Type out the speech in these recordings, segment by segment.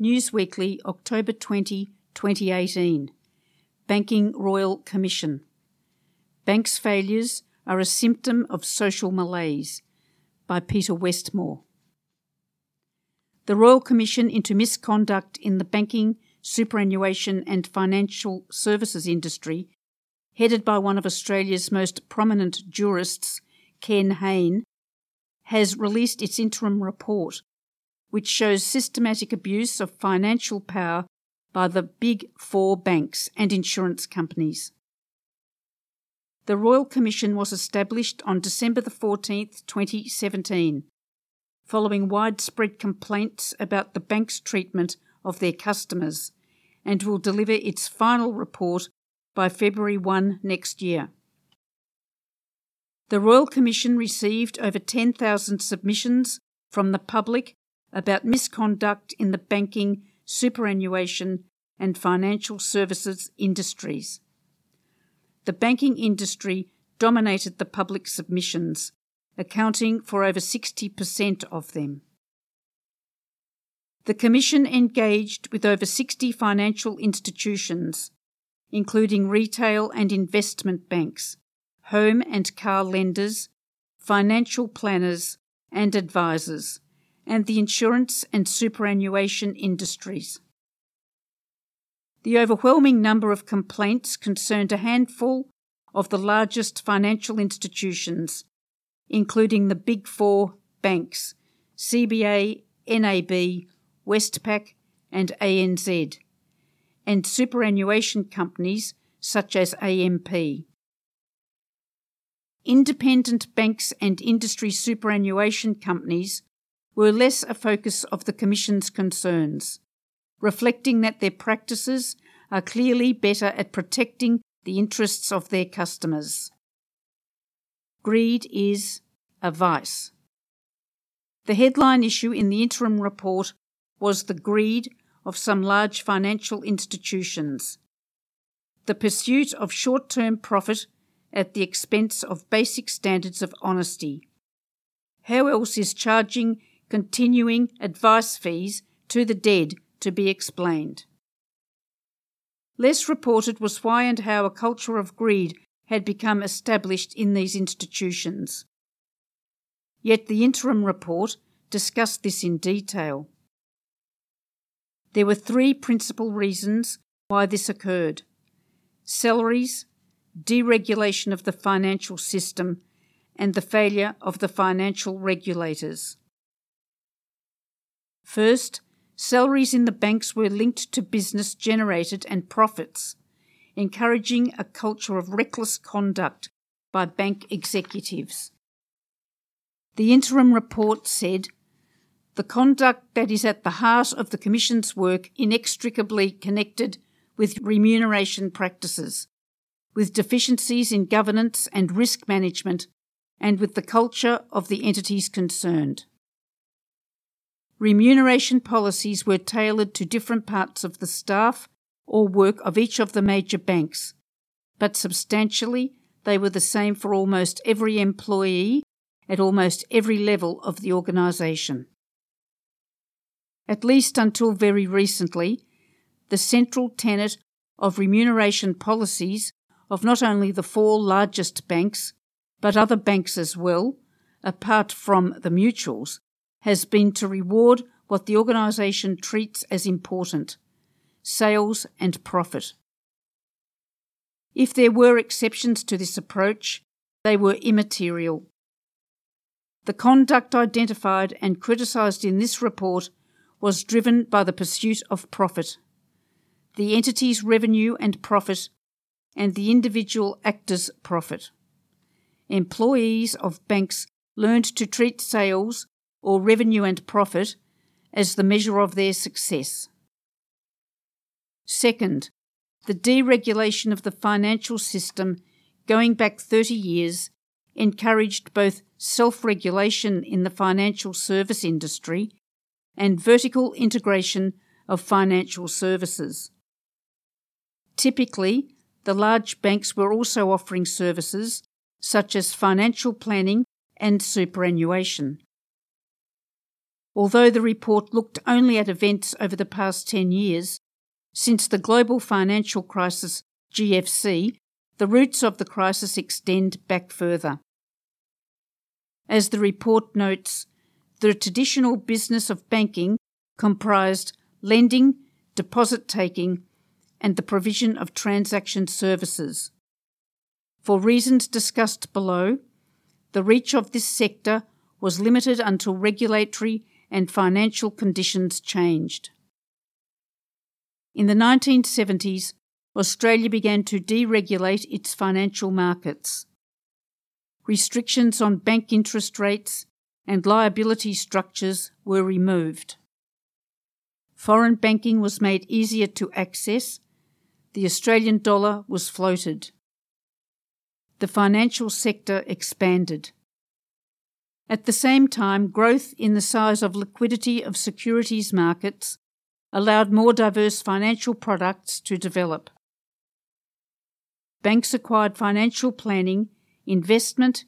Newsweekly, October 20, 2018. Banking Royal Commission. Banks' failures are a symptom of social malaise by Peter Westmore. The Royal Commission into Misconduct in the Banking, Superannuation and Financial Services Industry, headed by one of Australia's most prominent jurists, Ken Hayne, has released its interim report which shows systematic abuse of financial power by the big four banks and insurance companies. The Royal Commission was established on December the 14th, 2017, following widespread complaints about the bank's treatment of their customers, and will deliver its final report by February 1 next year. The Royal Commission received over 10,000 submissions from the public about misconduct in the banking, superannuation, and financial services industries. The banking industry dominated the public submissions, accounting for over 60% of them. The Commission engaged with over 60 financial institutions, including retail and investment banks, home and car lenders, financial planners, and advisors and the insurance and superannuation industries. The overwhelming number of complaints concerned a handful of the largest financial institutions, including the Big Four banks CBA, NAB, Westpac, and ANZ, and superannuation companies such as AMP. Independent banks and industry superannuation companies were less a focus of the Commission's concerns, reflecting that their practices are clearly better at protecting the interests of their customers. Greed is a vice. The headline issue in the interim report was the greed of some large financial institutions, the pursuit of short term profit at the expense of basic standards of honesty. How else is charging continuing advice fees to the dead to be explained. Less reported was why and how a culture of greed had become established in these institutions. Yet the interim report discussed this in detail. There were three principal reasons why this occurred salaries, deregulation of the financial system, and the failure of the financial regulators. First, salaries in the banks were linked to business generated and profits, encouraging a culture of reckless conduct by bank executives. The interim report said the conduct that is at the heart of the Commission's work inextricably connected with remuneration practices, with deficiencies in governance and risk management, and with the culture of the entities concerned. Remuneration policies were tailored to different parts of the staff or work of each of the major banks, but substantially they were the same for almost every employee at almost every level of the organisation. At least until very recently, the central tenet of remuneration policies of not only the four largest banks, but other banks as well, apart from the mutuals, has been to reward what the organisation treats as important sales and profit. If there were exceptions to this approach, they were immaterial. The conduct identified and criticised in this report was driven by the pursuit of profit. The entity's revenue and profit, and the individual actor's profit. Employees of banks learned to treat sales or revenue and profit as the measure of their success. Second, the deregulation of the financial system going back 30 years encouraged both self regulation in the financial service industry and vertical integration of financial services. Typically, the large banks were also offering services such as financial planning and superannuation. Although the report looked only at events over the past 10 years, since the global financial crisis GFC, the roots of the crisis extend back further. As the report notes, the traditional business of banking comprised lending, deposit taking, and the provision of transaction services. For reasons discussed below, the reach of this sector was limited until regulatory and financial conditions changed. In the 1970s, Australia began to deregulate its financial markets. Restrictions on bank interest rates and liability structures were removed. Foreign banking was made easier to access. The Australian dollar was floated. The financial sector expanded. At the same time, growth in the size of liquidity of securities markets allowed more diverse financial products to develop. Banks acquired financial planning, investment,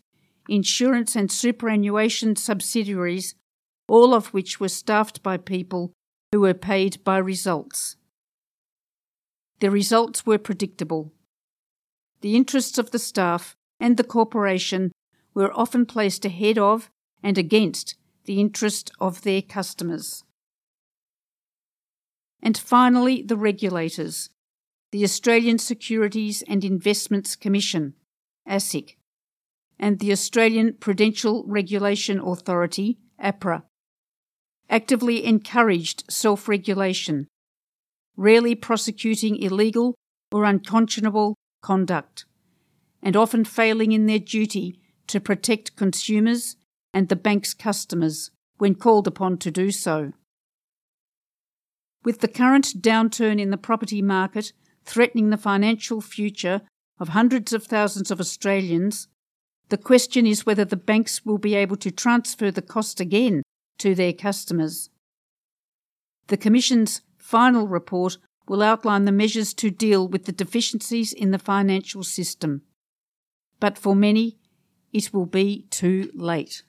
insurance, and superannuation subsidiaries, all of which were staffed by people who were paid by results. The results were predictable. The interests of the staff and the corporation were often placed ahead of and against the interest of their customers. And finally, the regulators, the Australian Securities and Investments Commission, ASIC, and the Australian Prudential Regulation Authority, APRA, actively encouraged self regulation, rarely prosecuting illegal or unconscionable conduct, and often failing in their duty to protect consumers and the bank's customers when called upon to do so. With the current downturn in the property market threatening the financial future of hundreds of thousands of Australians, the question is whether the banks will be able to transfer the cost again to their customers. The Commission's final report will outline the measures to deal with the deficiencies in the financial system. But for many, it will be too late.